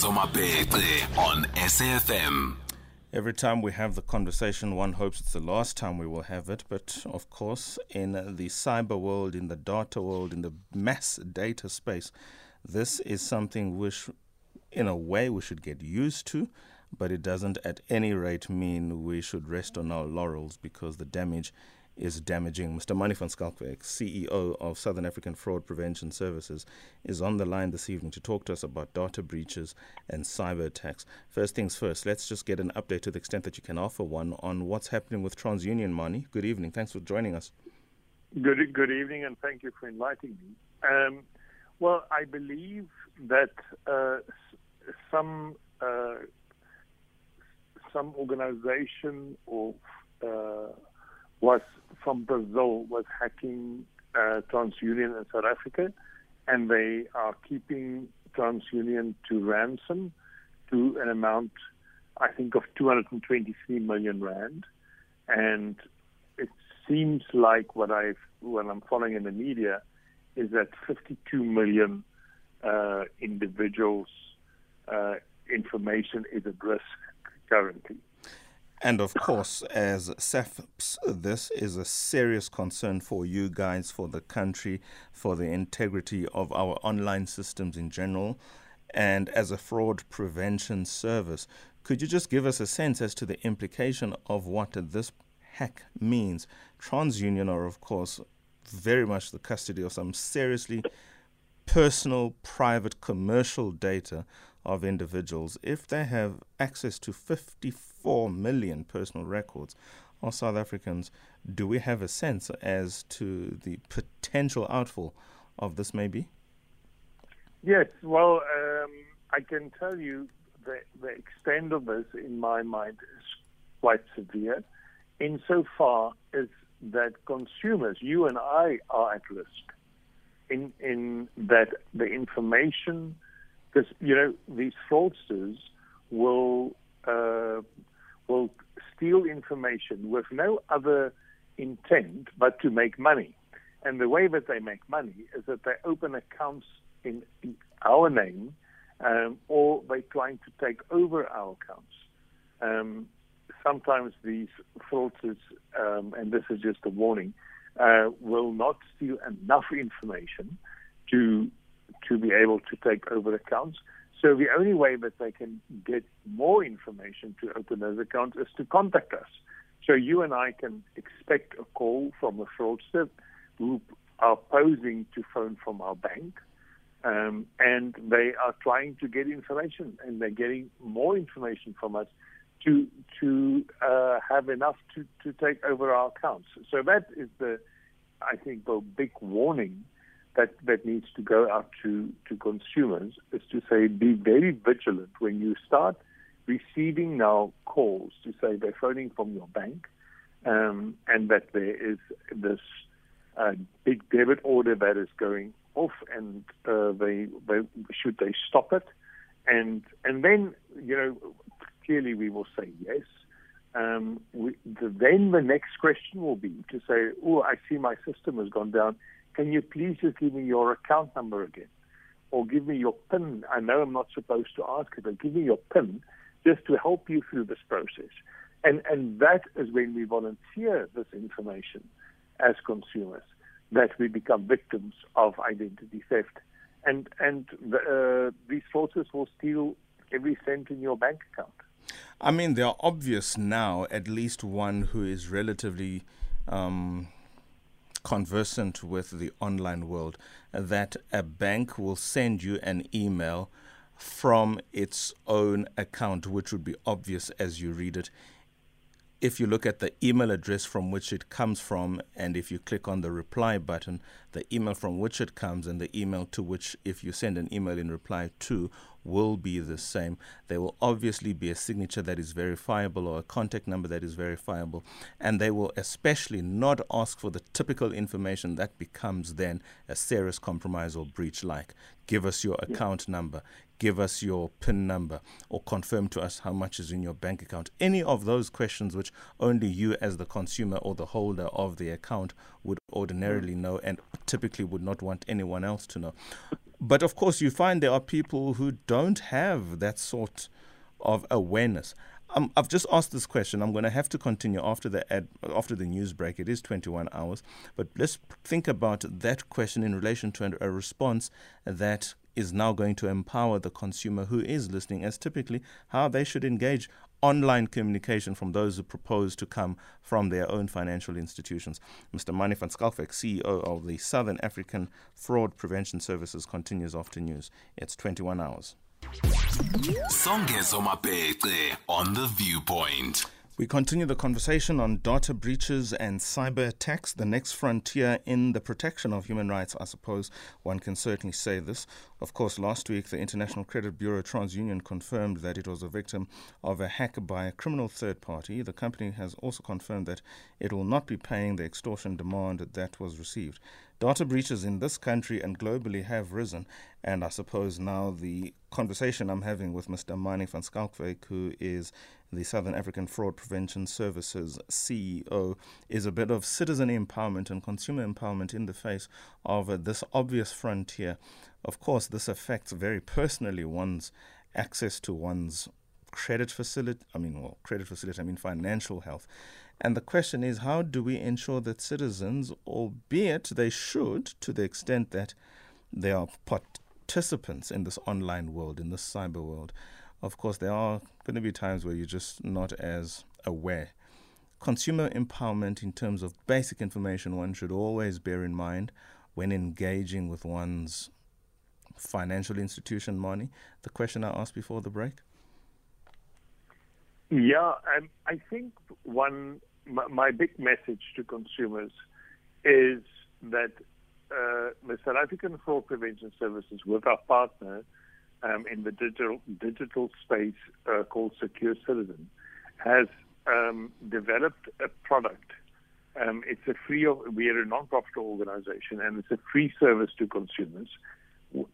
On SAFM. Every time we have the conversation, one hopes it's the last time we will have it. But of course, in the cyber world, in the data world, in the mass data space, this is something which, in a way, we should get used to. But it doesn't at any rate mean we should rest on our laurels because the damage is damaging. Mr. Manie van Schalkwyk, CEO of Southern African Fraud Prevention Services, is on the line this evening to talk to us about data breaches and cyber attacks. First things first, let's just get an update to the extent that you can offer one on what's happening with TransUnion Manie. Good evening. Thanks for joining us. Good, good evening, and thank you for inviting me. Um, well, I believe that uh, some uh, some organization or uh, was from Brazil was hacking uh, TransUnion in South Africa, and they are keeping TransUnion to ransom to an amount, I think, of 223 million rand. And it seems like what I've what I'm following in the media is that 52 million uh, individuals' uh, information is at risk currently. And of course, as SAFPS, this is a serious concern for you guys, for the country, for the integrity of our online systems in general, and as a fraud prevention service. Could you just give us a sense as to the implication of what this hack means? TransUnion are, of course, very much the custody of some seriously personal, private, commercial data of individuals. If they have access to 54 million personal records of South Africans, do we have a sense as to the potential outfall of this maybe? Yes, well, um, I can tell you the, the extent of this, in my mind, is quite severe, insofar as that consumers, you and I, are at risk in in that the information, because you know these fraudsters will uh, will steal information with no other intent but to make money. And the way that they make money is that they open accounts in, in our name, um, or they're trying to take over our accounts. Um, sometimes these fraudsters, um, and this is just a warning, uh, will not steal enough information to to be able to take over accounts. So the only way that they can get more information to open those accounts is to contact us. So you and I can expect a call from a fraudster who are posing to phone from our bank, um, and they are trying to get information, and they're getting more information from us to to uh, have enough to, to take over our accounts. So that is the, I think, the big warning that, that needs to go out to, to consumers is to say be very vigilant when you start receiving now calls to say they're phoning from your bank um, and that there is this uh, big debit order that is going off and uh, they, they should they stop it and and then you know clearly we will say yes. Um, we, the, then the next question will be to say, oh, I see my system has gone down. Can you please just give me your account number again? Or give me your PIN. I know I'm not supposed to ask it, but give me your PIN just to help you through this process. And, and that is when we volunteer this information as consumers, that we become victims of identity theft. And, and the, uh, these forces will steal every cent in your bank account. I mean, they are obvious now, at least one who is relatively um, conversant with the online world, that a bank will send you an email from its own account, which would be obvious as you read it. If you look at the email address from which it comes from, and if you click on the reply button, the email from which it comes and the email to which, if you send an email in reply to, will be the same. There will obviously be a signature that is verifiable or a contact number that is verifiable, and they will especially not ask for the typical information that becomes then a serious compromise or breach, like give us your account yeah. number, give us your PIN number, or confirm to us how much is in your bank account. Any of those questions which only you, as the consumer or the holder of the account, would ordinarily know and typically would not want anyone else to know. But of course, you find there are people who don't have that sort of awareness. Um, I've just asked this question. I'm going to have to continue after the ad, after the news break. It is 21 hours, but let's think about that question in relation to a response that is now going to empower the consumer who is listening as typically how they should engage online communication from those who propose to come from their own financial institutions. Mr. Manie van Schalkwyk, CEO of the Southern African Fraud Prevention Services, continues after news. It's 21 hours. on the viewpoint. We continue the conversation on data breaches and cyber attacks, the next frontier in the protection of human rights. I suppose one can certainly say this. Of course, last week, the International Credit Bureau TransUnion confirmed that it was a victim of a hack by a criminal third party. The company has also confirmed that it will not be paying the extortion demand that was received. Data breaches in this country and globally have risen, and I suppose now the conversation I'm having with Mr. Manie van Schalkwyk, who is the Southern African Fraud Prevention Services CEO, is a bit of citizen empowerment and consumer empowerment in the face of uh, this obvious frontier. Of course, this affects very personally one's access to one's credit facility, I mean, well, credit facility, I mean financial health. And the question is, how do we ensure that citizens, albeit they should, to the extent that they are participants in this online world, in this cyber world, of course, there are going to be times where you're just not as aware. Consumer empowerment, in terms of basic information, one should always bear in mind when engaging with one's financial institution money. The question I asked before the break. Yeah, I think one my, my, big message to consumers is that uh, the South African Fraud Prevention Services, with our partner, um, in the digital digital space uh, called Secure Citizen has um, developed a product. Um, it's a free. We are a non-profit organization, and it's a free service to consumers,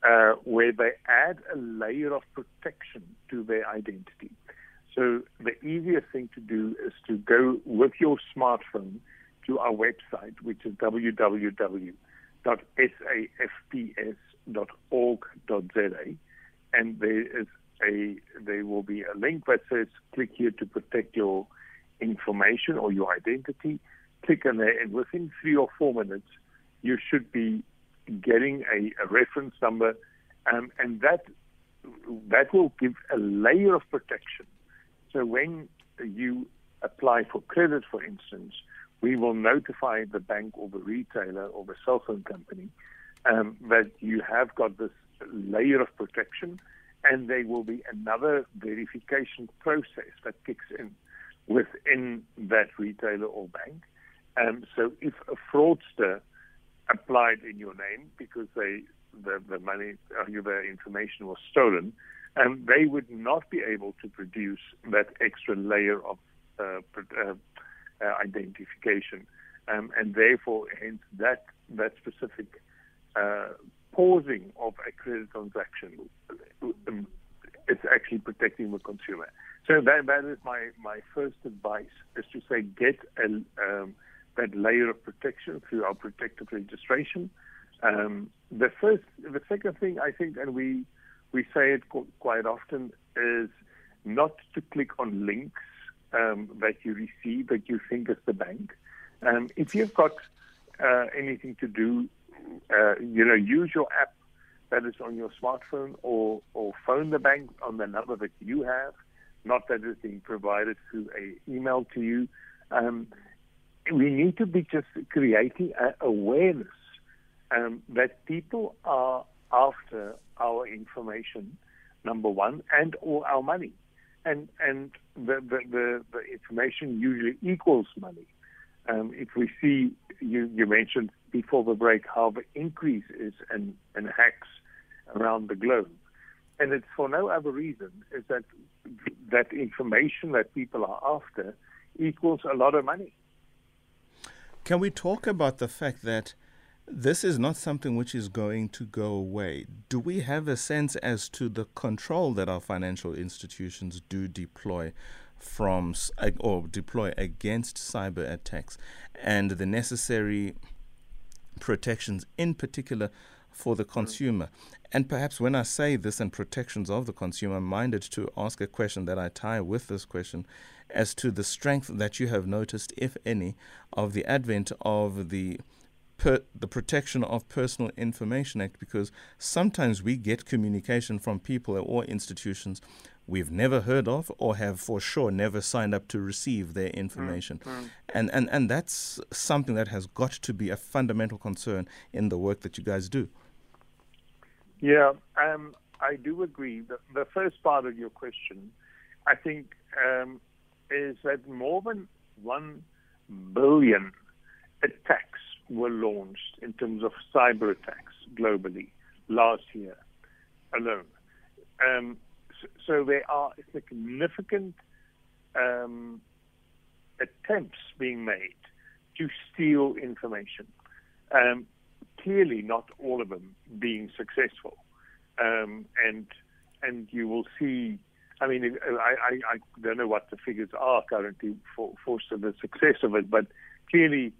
uh, where they add a layer of protection to their identity. So the easiest thing to do is to go with your smartphone to our website, which is www.safps.org.za and there is a there will be a link that says click here to protect your information or your identity. Click on there, and within three or four minutes, you should be getting a, a reference number, um, and that that will give a layer of protection. So when you apply for credit, for instance, we will notify the bank or the retailer or the cell phone company um, that you have got this layer of protection, and there will be another verification process that kicks in within that retailer or bank. Um, so if a fraudster applied in your name because they the, the money uh, the information was stolen, um, they would not be able to produce that extra layer of uh, uh, uh, identification, um, and therefore, hence that that specific uh, pausing of a credit transaction it's actually protecting the consumer. So that that is my my first advice is to say get a, um, that layer of protection through our protective registration. Um, the first, the second thing I think, and we we say it quite often, is not to click on links um, that you receive that you think is the bank. Um, if you've got uh, anything to do uh, you know, use your app that is on your smartphone or, or phone the bank on the number that you have, not that is being provided through a email to you. Um, we need to be just creating awareness um, that people are after our information, number one, and or our money. And and the, the, the, the information usually equals money. Um, if we see, you, you mentioned before the break how the increase is in, in hacks around the globe. And it's for no other reason is that that information that people are after equals a lot of money. Can we talk about the fact that this is not something which is going to go away? Do we have a sense as to the control that our financial institutions do deploy from or deploy against cyber attacks and the necessary protections, in particular for the consumer. And perhaps when I say this and protections of the consumer, I'm minded to ask a question that I tie with this question as to the strength that you have noticed, if any, of the advent of the per, the Protection of Personal Information Act because sometimes we get communication from people or institutions we've never heard of or have for sure never signed up to receive their information. Mm-hmm. And, and, and that's something that has got to be a fundamental concern in the work that you guys do. Yeah, um, I do agree. The, the, first part of your question, I think, um, is that more than 1 billion attacks were launched in terms of cyber attacks globally last year alone. Um, so, so, there are significant um, attempts being made to steal information. Um, clearly, not all of them being successful, um, and and you will see. I mean, I, I, I don't know what the figures are currently for, for the success of it, but clearly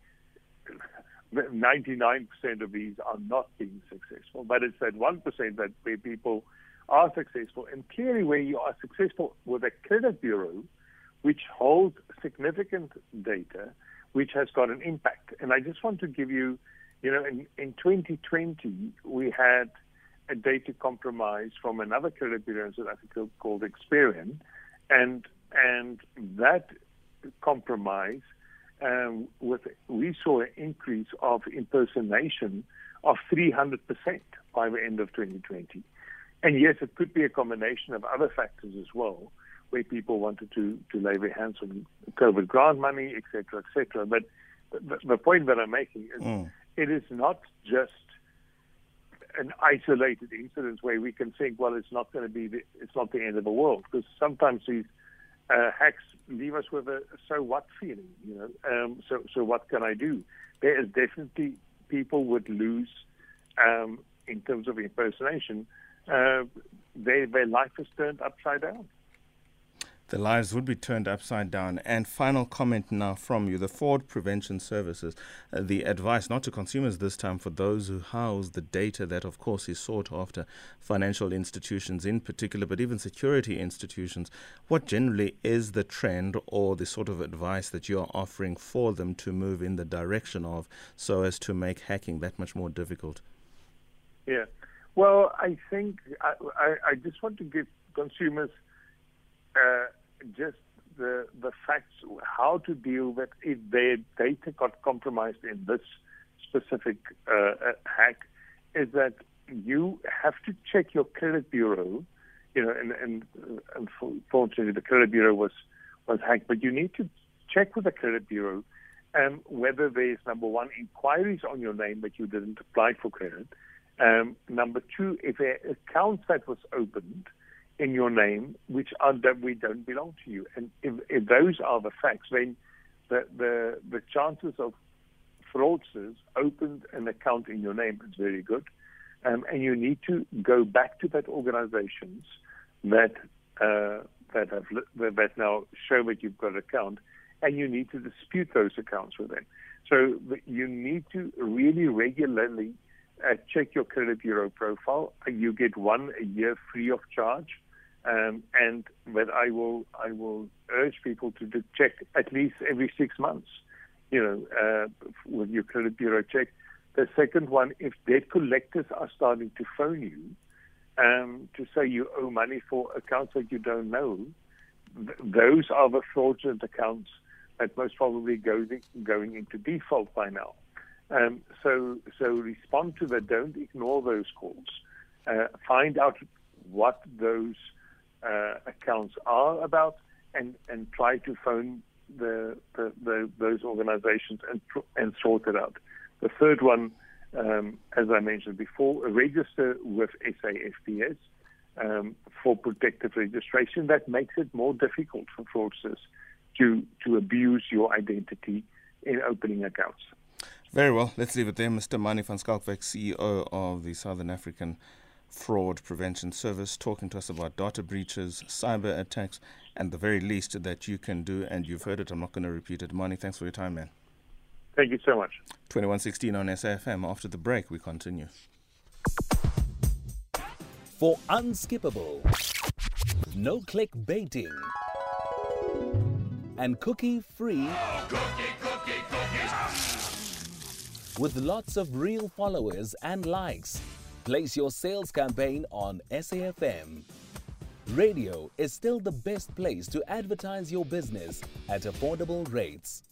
99% of these are not being successful, but it's that 1% that where people are successful. And clearly, where you are successful with a credit bureau, which holds significant data, which has got an impact. And I just want to give you, you know, in, in 2020, we had a data compromise from another credit bureau in South Africa called Experian, and and that compromise um, with we saw an increase of impersonation of 300% by the end of 2020. And yes, it could be a combination of other factors as well, where people wanted to, to lay their hands on COVID grant money, et cetera, et cetera. But the, the point that I'm making is mm. it is not just an isolated incident where we can think, well, it's not going to be, the, it's not the end of the world, because sometimes these uh, hacks leave us with a so what feeling, you know. Um, so so what can I do? There is definitely people would lose um, in terms of impersonation. Uh, their their life is turned upside down the lives would be turned upside down. And final comment now from you the fraud prevention services, uh, the advice not to consumers this time for those who house the data that, of course, is sought after financial institutions in particular, but even security institutions. What generally is the trend or the sort of advice that you're offering for them to move in the direction of so as to make hacking that much more difficult? Yeah. Well, I think I, I, I just want to give consumers uh, just the the facts how to deal with if their data got compromised in this specific uh, hack is that you have to check your credit bureau, you know, and, and uh, unfortunately the credit bureau was was hacked, but you need to check with the credit bureau um, whether there's number one inquiries on your name that you didn't apply for credit. Um, number two, if an account that was opened in your name, which are that we don't belong to you. And if, if those are the facts, then the, the the chances of fraudsters opened an account in your name is very good. Um, and you need to go back to that organizations that uh, that have that now show that you've got an account, and you need to dispute those accounts with them. So you need to really regularly uh, check your credit bureau profile. You get one a year free of charge. Um, and but I will I will urge people to check at least every six months, you know, uh, with your credit bureau check. The second one, if debt collectors are starting to phone you um, to say you owe money for accounts that you don't know, th- those are the fraudulent accounts that most probably go going into default by now. Um, so so respond to that. Don't ignore those calls. Uh, find out what those uh, accounts are about and, and try to phone the, the, the, those organizations and, and sort it out. The third one, um, as I mentioned before, register with SAFPS um, for protective registration. That makes it more difficult for fraudsters to, to abuse your identity in opening accounts. Very well. Let's leave it there. Mr. Manie van Schalkwyk, CEO of the Southern African Fraud Prevention Service, talking to us about data breaches, cyber attacks, and the very least that you can do. And you've heard it, I'm not going to repeat it. Manie, thanks for your time, man. Thank you so much. 2116 on SAFM. After the break, we continue. for unskippable, no click baiting, and cookie free. Oh, With lots of real followers and likes. Place your sales campaign on SAFM. Radio is still the best place to advertise your business at affordable rates.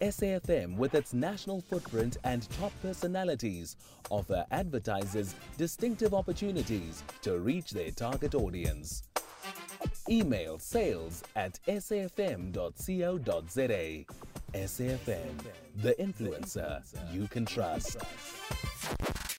SAFM, with its national footprint and top personalities, offer advertisers distinctive opportunities to reach their target audience. Email sales at safm.co.za. SAFM, the influencer you can trust.